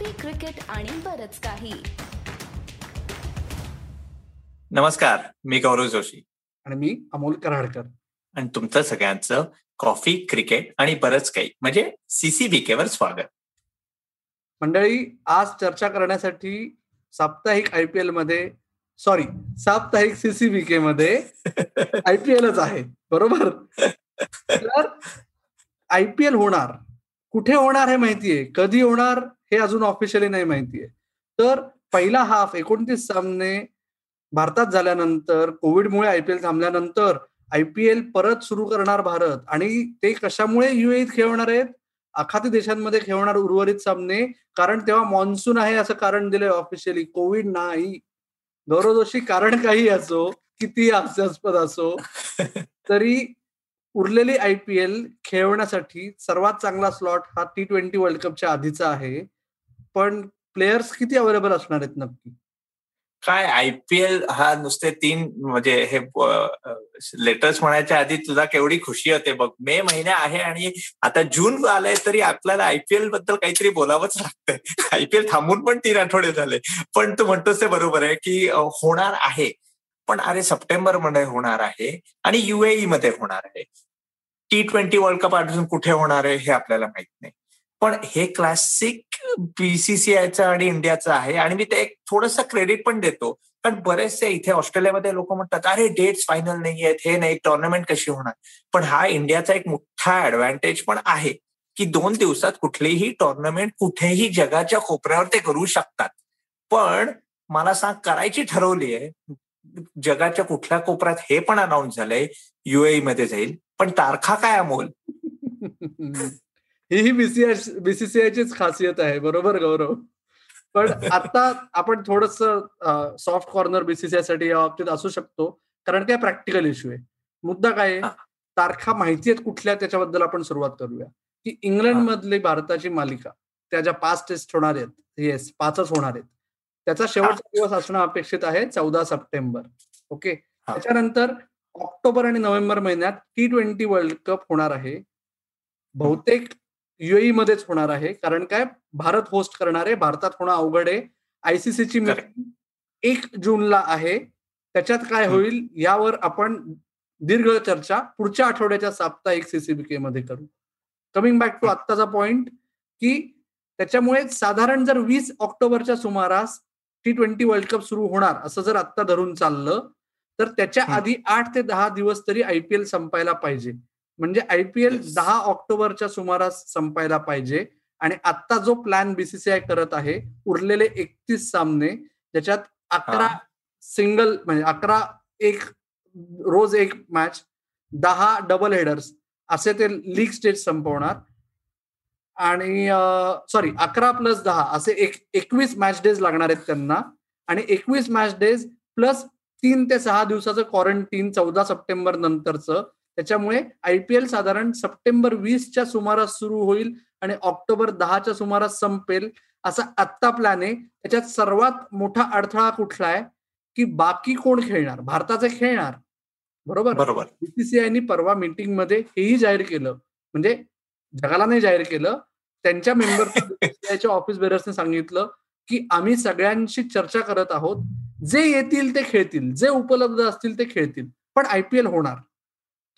Coffee cricket आणि बरच काही. नमस्कार मी गौरव जोशी. आणि मी अमोल कराडकर. आणि तुमचं सगळ्यांचं कॉफी क्रिकेट आणि बरंच काही म्हणजे सीसीबीके वर स्वागत. मंडळी आज चर्चा करण्यासाठी साप्ताहिक आय पी एलमध्ये सॉरी साप्ताहिक सीसीबीके मध्ये आय पी एलच आहे बरोबर? तर आय पी एल होणार. कुठे होणार हे माहितीये? कधी होणार? हे अजून ऑफिशियली नाही माहितीये. तर पहिला हाफ एकोणतीस सामने भारतात झाल्यानंतर कोविडमुळे आय पी एल थांबल्यानंतर आय पी एल परत सुरू करणार भारत. आणि ते कशामुळे युएईत खेळणार आहेत? आखाती देशांमध्ये खेळवणार उर्वरित सामने. कारण तेव्हा मान्सून आहे असं कारण दिलंय ऑफिशियली कोविड नाही. गौरव जोशी कारण काही असो किती हास्यास्पद असो तरी उरलेली आय पी एल खेळवण्यासाठी सर्वात चांगला स्लॉट हा टी ट्वेंटी वर्ल्ड कपच्या आधीचा आहे. पण प्लेयर्स किती अवेलेबल असणार आहेत नक्की? काय आयपीएल हा नुसते तीन म्हणजे हे लेटर्स म्हणायच्या आधी तुझा केवढी खुशी होते बघ. मे महिना आहे आणि आता जून आलाय तरी आपल्याला आयपीएलबद्दल काहीतरी बोलावंच लागतंय. आयपीएल थांबून पण तीन आठवडे झाले. पण तू म्हणतोस ते बरोबर आहे की होणार आहे. पण अरे सप्टेंबरमध्ये होणार आहे आणि युएई मध्ये होणार आहे. टी ट्वेंटी वर्ल्ड कप अजून कुठे होणार आहे हे आपल्याला माहीत नाही. पण हे क्लासिक बीसीसीआयचं आणि इंडियाचं आहे. आणि मी ते एक थोडस क्रेडिट पण देतो. कारण बरेचसे इथे ऑस्ट्रेलियामध्ये लोक म्हणतात अरे डेट्स फायनल नाही आहेत. हे नाही. टुर्नामेंट कशी होणार? पण हा इंडियाचा एक मोठा ऍडव्हान्टेज पण आहे की दोन दिवसात कुठलीही टुर्नामेंट कुठेही जगाच्या कोपऱ्यावर ते करू शकतात. पण मला सांग करायची ठरवली आहे. जगाच्या कुठल्या कोपऱ्यात हे पण अनाऊन्स झालंय. युएई मध्ये जाईल. पण तारखा काय अमोल? ही बीसीआय बीसीसीआयचीच खासियत आहे. बरोबर गौरव पण आता आपण थोडस सॉफ्ट कॉर्नर बीसीसीआयसाठी या बाबतीत असू शकतो. कारण काय प्रॅक्टिकल इश्यू आहे. मुद्दा काय तारखा माहिती आहेत कुठल्या त्याच्याबद्दल आपण सुरुवात करूया. की इंग्लंड मधली भारताची मालिका त्या ज्या पाच टेस्ट होणार आहेत येस पाचच होणार आहेत. त्याचा शेवटचा दिवस असणं अपेक्षित आहे चौदा सप्टेंबर. ओके? त्याच्यानंतर ऑक्टोबर आणि नोव्हेंबर महिन्यात टी ट्वेंटी वर्ल्ड कप होणार आहे. बहुतेक युएई मध्येच होणार आहे. कारण काय? भारत होस्ट करणार आहे भारतात होणं अवघड आहे. आयसीसीची मीटिंग एक जूनला आहे. त्याच्यात काय होईल? यावर आपण दीर्घ चर्चा पुढच्या आठवड्याच्या साप्ताहिक सीसीबीके मध्ये करू. कमिंग बॅक टू आत्ताचा पॉइंट की त्याच्यामुळे साधारण जर वीस ऑक्टोबरच्या सुमारास टी ट्वेंटी वर्ल्ड कप सुरू होणार असं जर आत्ता धरून चाललं तर त्याच्या आधी आठ ते दहा दिवस तरी आयपीएल संपायला पाहिजे. म्हणजे आयपीएल दहा ऑक्टोबरच्या सुमारास संपायला पाहिजे आणि आता जो प्लॅन बीसीसीआय करत आहे उरलेले एकतीस सामने ज्याच्यात अकरा सिंगल म्हणजे अकरा एक रोज एक मॅच दहा डबल हेडर्स असे ते लीग स्टेज संपवणार. आणि सॉरी अकरा प्लस दहा असे एक एकवीस मॅच डेज लागणार आहेत त्यांना. आणि एकवीस मॅच डेज प्लस तीन ते सहा दिवसाचं क्वारंटीन चौदा सप्टेंबर नंतरचं त्याच्यामुळे आयपीएल साधारण सप्टेंबर वीसच्या सुमारास सुरू होईल आणि ऑक्टोबर दहाच्या सुमारास संपेल असा आत्ता प्लॅन आहे. त्याच्यात सर्वात मोठा अडथळा कुठला आहे? की बाकी कोण खेळणार? भारताचे खेळणार. बरोबर? बरोबर. बीसीसीआयनी परवा मीटिंगमध्ये हेही जाहीर केलं. म्हणजे जगाला नाही जाहीर केलं. त्यांच्या मेंबर ऑफिस बेरर्सने सांगितलं की आम्ही सगळ्यांशी चर्चा करत आहोत. जे येतील ते खेळतील. जे उपलब्ध असतील ते खेळतील. पण आयपीएल होणार.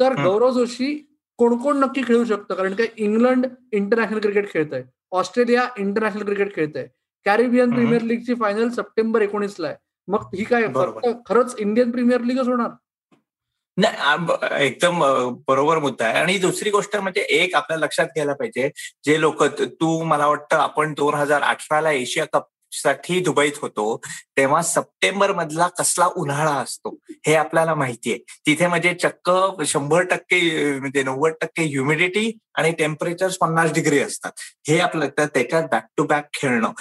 तर गौरव जोशी कोण कोण नक्की खेळू शकतं? कारण काय इंग्लंड इंटरनॅशनल क्रिकेट खेळत आहे ऑस्ट्रेलिया इंटरनॅशनल क्रिकेट खेळत आहे कॅरिबियन प्रीमियर लीगची फायनल सप्टेंबर एकोणीसला आहे. मग ही काय फक्त खरंच इंडियन प्रीमियर लीगच होणार? नाही एकदम बरोबर मुद्दा आहे. आणि दुसरी गोष्ट म्हणजे एक आपल्या लक्षात घ्यायला पाहिजे. जे लोक तू मला वाटतं आपण दोन हजार अठराला एशिया कप साठी दुबईत होतो तेव्हा सप्टेंबर मधला कसला उन्हाळा असतो हे आपल्याला माहितीये. तिथे म्हणजे चक्क शंभर टक्के म्हणजे नव्वद टक्के ह्युमिडिटी आणि टेम्परेचर पन्नास डिग्री असतात. हे आपलं तर त्याच्यात बॅक टू बॅक खेळणं.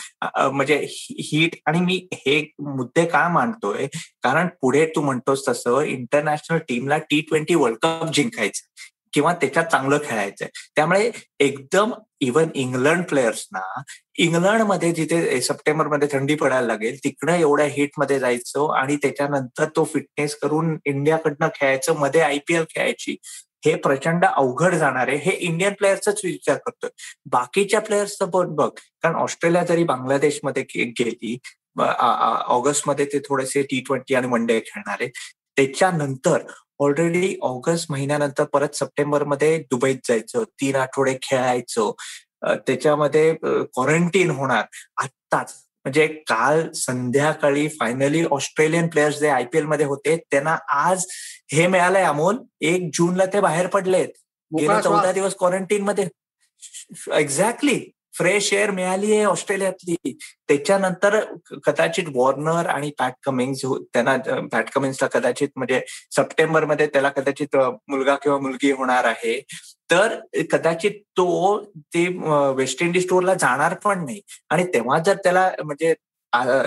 म्हणजे हीट आणि मी हे मुद्दे का मांडतोय? कारण पुढे तू म्हणतोस तसं इंटरनॅशनल टीमला टी ट्वेंटी वर्ल्ड कप जिंकायचं. किंवा त्याच्यात चांगलं खेळायचंय. त्यामुळे एकदम इवन इंग्लंड प्लेयर्सना इंग्लंडमध्ये जिथे सप्टेंबरमध्ये थंडी पडायला लागेल तिकडं एवढ्या हिटमध्ये जायचं आणि त्याच्यानंतर तो फिटनेस करून इंडियाकडनं खेळायचं मध्ये आयपीएल खेळायची हे प्रचंड अवघड जाणार आहे. हे इंडियन प्लेयर्सच विचार करतोय. बाकीच्या प्लेयर्सचं पण बघ कारण ऑस्ट्रेलिया जरी बांगलादेशमध्ये गेली ऑगस्टमध्ये ते थोडेसे टी ट्वेंटी आणि वन डे खेळणार आहे त्याच्यानंतर ऑलरेडी ऑगस्ट महिन्यानंतर परत सप्टेंबरमध्ये दुबईत जायचं तीन आठवडे खेळायचं. त्याच्यामध्ये क्वारंटीन होणार. आत्ताच. म्हणजे काल संध्याकाळी फायनली ऑस्ट्रेलियन प्लेयर्स जे आयपीएलमध्ये होते त्यांना आज हे मिळालंय अमोल. एक जूनला ते बाहेर पडलेत. गेले चौदा दिवस क्वारंटीन मध्ये. एक्झॅक्टली फ्रेश एअर मिळाली आहे ऑस्ट्रेलियातली. त्याच्यानंतर कदाचित वॉर्नर आणि पॅट कमिंग्स हो, त्यांना पॅट कमिंग्सला कदाचित म्हणजे सप्टेंबरमध्ये त्याला कदाचित मुलगा किंवा मुलगी होणार आहे. तर कदाचित तो ते वेस्ट इंडिज टूरला जाणार पण नाही. आणि तेव्हा जर त्याला म्हणजे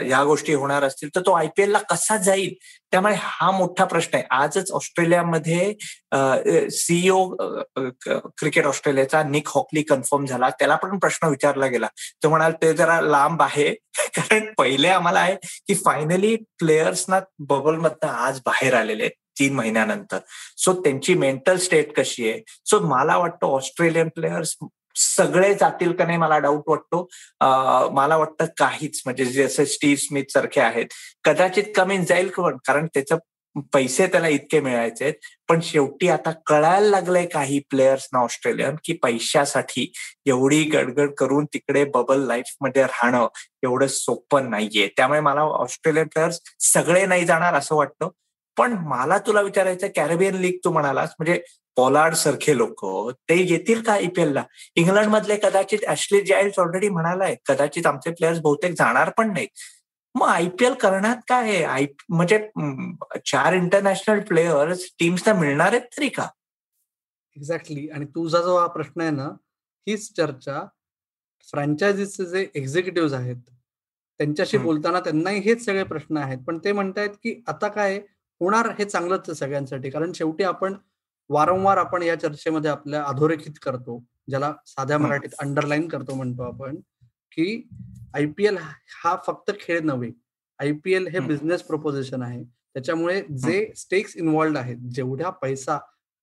या गोष्टी होणार असतील तर तो आयपीएल ला कसा जाईल? त्यामुळे हा मोठा प्रश्न आहे. आजच ऑस्ट्रेलियामध्ये सीईओ क्रिकेट ऑस्ट्रेलियाचा निक हॉकली कन्फर्म झाला. त्याला पण प्रश्न विचारला गेला. तो म्हणाल ते जरा लांब आहे. कारण पहिले आम्हाला आहे की फायनली प्लेयर्सना बबलमधनं आज बाहेर आलेले आहेत तीन महिन्यानंतर. सो त्यांची मेंटल स्टेट कशी आहे? सो मला वाटतं ऑस्ट्रेलियन प्लेयर्स सगळे जातील का नाही मला डाऊट वाटतो. मला वाटतं काहीच. म्हणजे जसे स्टीव्ह स्मिथ सारखे आहेत. कदाचित कमी जाईल पण कारण त्याचं पैसे त्याला इतके मिळायचे पण शेवटी आता कळायला लागलंय काही प्लेयर्सना ऑस्ट्रेलियन की पैशासाठी एवढी गडगड करून तिकडे बबल लाईफमध्ये राहणं एवढं सोपं नाहीये. त्यामुळे मला ऑस्ट्रेलियन प्लेयर्स सगळे नाही जाणार असं वाटतं. पण मला तुला विचारायचं कॅरेबियन लीग तू म्हणालास म्हणजे पॉलार्ड सारखे लोक ते येतील का आयपीएलला इंग्लंड मधले कदाचित ऍशली जायल्स ऑलरेडी म्हणालाय कदाचित आमचे प्लेयर्स बहुतेक जाणार पण नाहीत. मग आयपीएल करण्यात काय आहे आय म्हणजे चार इंटरनॅशनल प्लेयर्स टीम्सना मिळणार आहेत तरी का? एक्झॅक्टली आणि तुझा जो हा प्रश्न आहे ना हीच चर्चा फ्रँचायझीचे जे एक्झिक्युटिव्ह आहेत त्यांच्याशी बोलताना त्यांनाही हेच सगळे प्रश्न आहेत. पण ते म्हणतायत की आता काय होणार हे चांगलंच आहे सगळ्यांसाठी. कारण शेवटी आपण वारंवार आपण या चर्चेमध्ये आपल्या अधोरेखित करतो ज्याला साध्या मराठीत अंडरलाईन करतो म्हणतो आपण की आयपीएल हा फक्त खेळ नव्हे. आयपीएल हे बिझनेस प्रपोजिशन आहे. त्याच्यामुळे जे स्टेक्स इन्व्हॉल्ड आहेत जेवढ्या पैसा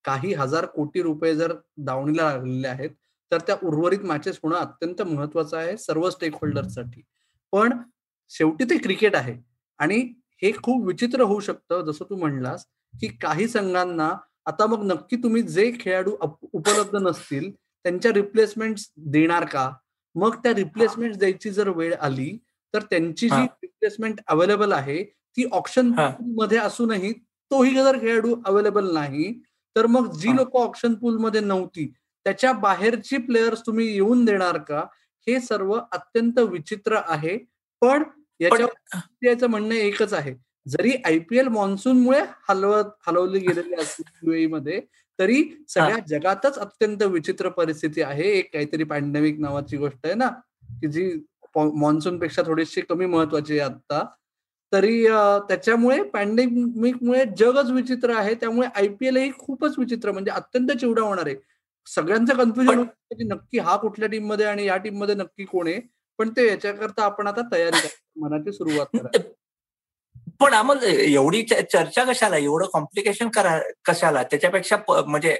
काही हजार कोटी रुपये जर दावणीला लागलेले आहेत तर त्या उर्वरित मॅचेस होणं अत्यंत महत्वाचं आहे सर्व स्टेक होल्डर्ससाठी पण शेवटी ते क्रिकेट आहे. आणि हे खूप विचित्र होऊ शकतं जसं तू म्हणलास की काही संघांना आता मग नक्की तुम्ही जे खेळाडू उपलब्ध नसतील त्यांच्या रिप्लेसमेंट देणार का? मग त्या रिप्लेसमेंट द्यायची जर वेळ आली तर त्यांची जी रिप्लेसमेंट अवेलेबल आहे ती ऑप्शनमध्ये असूनही तोही जर खेळाडू अवेलेबल नाही तर मग जी लोक ऑप्शन पूल मध्ये नव्हती त्याच्या बाहेरची प्लेयर्स तुम्ही येऊन देणार का? हे सर्व अत्यंत विचित्र आहे. पण याच्या म्हणणं एकच आहे. जरी आयपीएल मान्सूनमुळे हलवत हलवली गेलेली असली मध्ये तरी सगळ्या जगातच अत्यंत विचित्र परिस्थिती आहे. एक काहीतरी पॅन्डेमिक नावाची गोष्ट आहे ना की जी मान्सून पेक्षा थोडीशी कमी महत्वाची आहे आता तरी त्याच्यामुळे पॅन्डेमिकमुळे जगच विचित्र आहे. त्यामुळे आयपीएल ही खूपच विचित्र म्हणजे अत्यंत चिवडा होणार आहे. सगळ्यांचं कन्फ्युजन की नक्की हा कुठल्या टीममध्ये आणि या टीममध्ये नक्की कोण आहे. पण ते याच्याकरता आपण आता तयारी मनाची सुरुवात करा. पण आम्हाला एवढी चर्चा कशाला? एवढं कॉम्प्लिकेशन करा कशाला? त्याच्यापेक्षा म्हणजे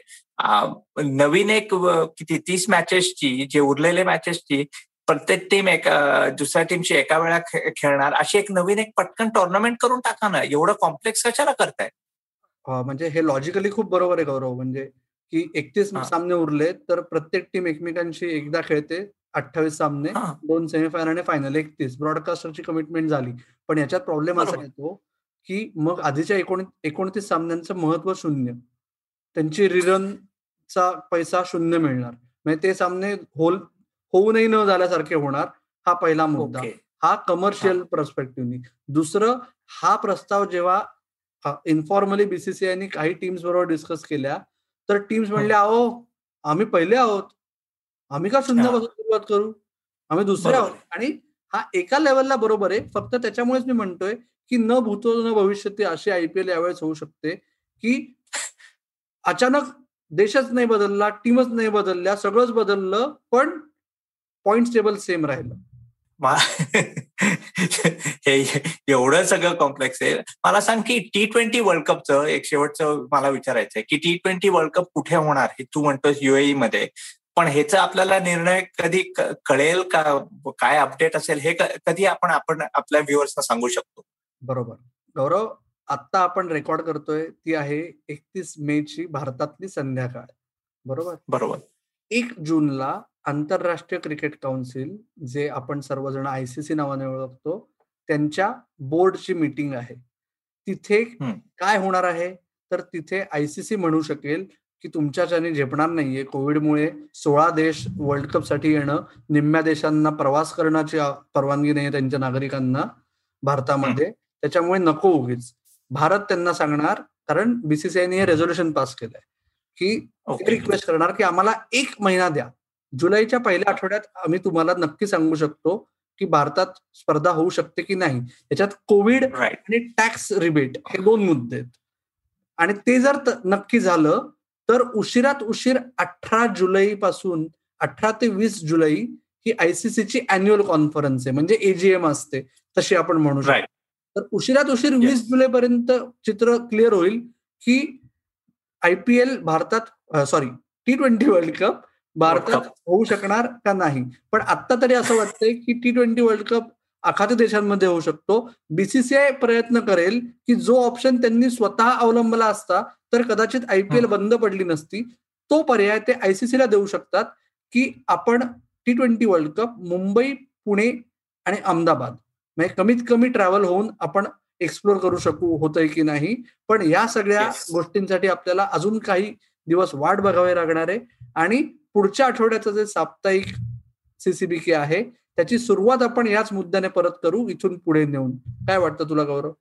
नवीन एक किती तीस मॅचेसची जे उरलेले मॅचेसची प्रत्येक टीम एका दुसऱ्या टीमची एका वेळा खेळणार अशी एक नवीन एक पटकन टुर्नामेंट करून टाका ना. एवढं कॉम्प्लेक्स कशाला करताय? म्हणजे हे लॉजिकली खूप बरोबर आहे गौरव. म्हणजे की एकतीस सामने उरले तर प्रत्येक टीम एकमेकांशी एकदा खेळते अठ्ठावीस सामने दोन सेमीफायनल आणि फायनल एकतीस. ब्रॉडकास्टरची कमिटमेंट झाली. पण याच्यात प्रॉब्लेम असा येतो की मग आधीच्या एकोण एकोणतीस सामन्यांचं महत्त्व शून्य. त्यांची रिरनचा पैसा शून्य मिळणार. म्हणजे ते सामने होल होऊनही न झाल्यासारखे होणार हा पहिला मुद्दा. हा कमर्शियल पर्स्पेक्टिव्हनी दुसरं हा प्रस्ताव जेव्हा इन्फॉर्मली बीसीसीआयनी काही टीम्स बरोबर डिस्कस केल्या तर टीम्स म्हणल्या अहो आम्ही पहिले आहोत. आम्ही का शून्यापासून सुरुवात करू? आम्ही दुसरे आहोत आणि हा एका लेवलला बरोबर आहे. फक्त त्याच्यामुळेच मी म्हणतोय की न भूतो न भविष्य अशी आयपीएल यावेळेस होऊ शकते की अचानक देशच नाही बदलला टीमच नाही बदलल्या सगळंच बदललं पण पॉइंट टेबल सेम राहिलं. हे एवढं सगळं कॉम्प्लेक्स आहे. मला सांग की टी ट्वेंटी वर्ल्ड कपचं एक शेवटचं मला विचारायचं आहे की टी ट्वेंटी वर्ल्ड कप कुठे होणार हे तू म्हणतोस युएई मध्ये? पण ह्याचा आपल्याला निर्णय कधी कळेल का? काय अपडेट असेल? हे कधी आपण आपण आपल्या व्ह्युअर्सना सांगू शकतो. बरोबर. गौरव आता आपण रेकॉर्ड करतोय ती आहे एकतीस मे ची भारतातली संध्याकाळ. बरोबर? बरोबर. एक जूनला आंतरराष्ट्रीय क्रिकेट काउन्सिल जे आपण सर्वजण आयसीसी नावाने ओळखतो त्यांच्या बोर्डची मीटिंग आहे. तिथे काय होणार आहे? तर तिथे आयसीसी म्हणू शकेल की तुमच्याच्याने झेपणार नाहीये. कोविडमुळे सोळा देश वर्ल्ड कपसाठी येणं निम्म्या देशांना प्रवास करण्याची परवानगी नाही त्यांच्या नागरिकांना भारतामध्ये. त्याच्यामुळे नको उगीच. भारत त्यांना सांगणार कारण बीसीसीआयने हे रेझोल्युशन पास केलंय. की रिक्वेस्ट करणार की आम्हाला एक महिना द्या. जुलैच्या पहिल्या आठवड्यात आम्ही तुम्हाला नक्की सांगू शकतो की भारतात स्पर्धा होऊ शकते की नाही. याच्यात कोविड आणि टॅक्स रिबेट हे दोन मुद्दे आहेत. आणि ते जर नक्की झालं तर उशिरात उशीर अठरा जुलै पासून अठरा ते वीस जुलै ही आयसीसीची अॅन्युअल कॉन्फरन्स आहे. म्हणजे एजीएम असते तशी आपण म्हणू शकतो. तर उशिरात उशीर वीस जुलैपर्यंत चित्र क्लिअर होईल की आयपीएल भारतात sorry T twenty world cup भारतात होऊ शकणार का नाही? पण आता तरी असं वाटतंय की टी ट्वेंटी वर्ल्ड कप आखाती देशांमध्ये होऊ शकतो. बीसीसीआय प्रयत्न करेल की जो ऑप्शन त्यांनी स्वतः अवलंबला असता तर कदाचित आयपीएल बंद पडली नसती. तो पर्याय ते आयसीसीला देऊ शकतात की आपण T twenty world cup Mumbai Pune आणि अहमदाबाद. म्हणजे कमीत कमी ट्रॅव्हल होऊन आपण एक्सप्लोर करू शकू होतंय की नाही. पण या सगळ्या गोष्टींसाठी आपल्याला अजून काही दिवस वाट बघावी लागणार आहे. आणि पुढच्या आठवड्याचं जे साप्ताहिक सीसीबीके आहे त्याची सुरुवात आपण याच मुद्द्याने परत करू इथून पुढे नेऊन. काय वाटतं तुला गौरव?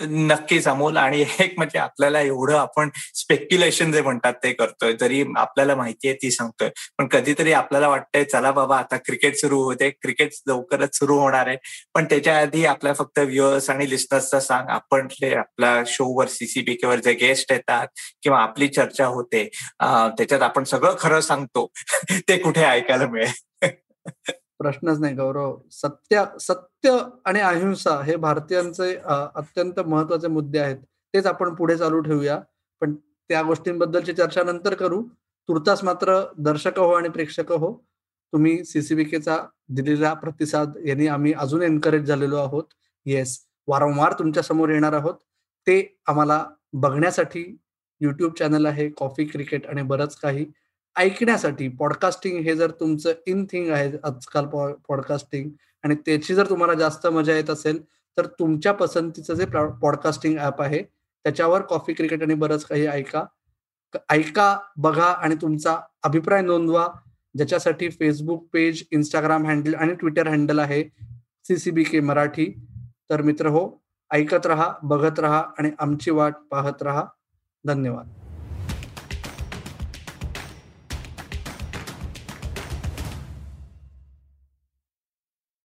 नक्कीच अमोल. आणि एक म्हणजे आपल्याला एवढं आपण स्पेक्युलेशन जे म्हणतात ते करतोय जरी आपल्याला माहिती आहे ती सांगतोय पण कधीतरी आपल्याला वाटतंय चला बाबा आता क्रिकेट सुरू होते क्रिकेट लवकरच सुरू होणार आहे. पण त्याच्या आधी आपल्या फक्त व्ह्युअर्स आणि लिस्नर्सचा सांग. आपण आपल्या शोवर वर जे गेस्ट येतात किंवा आपली चर्चा होते त्याच्यात आपण सगळं खरं सांगतो ते कुठे ऐकायला मिळेल? प्रश्नच नाही गौरव. सत्य सत्य आणि अहिंसा हे भारतीयांचे अत्यंत महत्त्वाचे मुद्दे आहेत. तेच आपण पुढे चालू ठेवूया. पण त्या गोष्टींबद्दलची चर्चा नंतर करू. तुर्तास मात्र दर्शक हो आणि प्रेक्षक हो. तुम्ही सीसीबीकेचा दिलेला प्रतिसाद यांनी आम्ही अजून एनकरेज झालेलो आहोत. येस वारंवार तुमच्यासमोर येणार आहोत. ते आम्हाला बघण्यासाठी युट्यूब चॅनल आहे कॉफी क्रिकेट आणि बरंच काही. ऐकण्यासाठी पॉडकास्टिंग हे जर तुमचं इन थिंग आहे आजकाल पॉडकास्टिंग आणि त्याची जर तुम्हाला जास्त मजा येत असेल तर तुमच्या पसंतीचं जे पॉडकास्टिंग ऍप आहे त्याच्यावर कॉफी क्रिकेट आणि बरंच काही ऐका. ऐका बघा आणि तुमचा अभिप्राय नोंदवा. ज्याच्यासाठी फेसबुक पेज इंस्टाग्राम हँडल आणि ट्विटर हँडल आहे सीसीबी के मराठी. तर मित्र हो ऐकत रहा बघत रहा आणि आमची वाट पाहत रहा. धन्यवाद.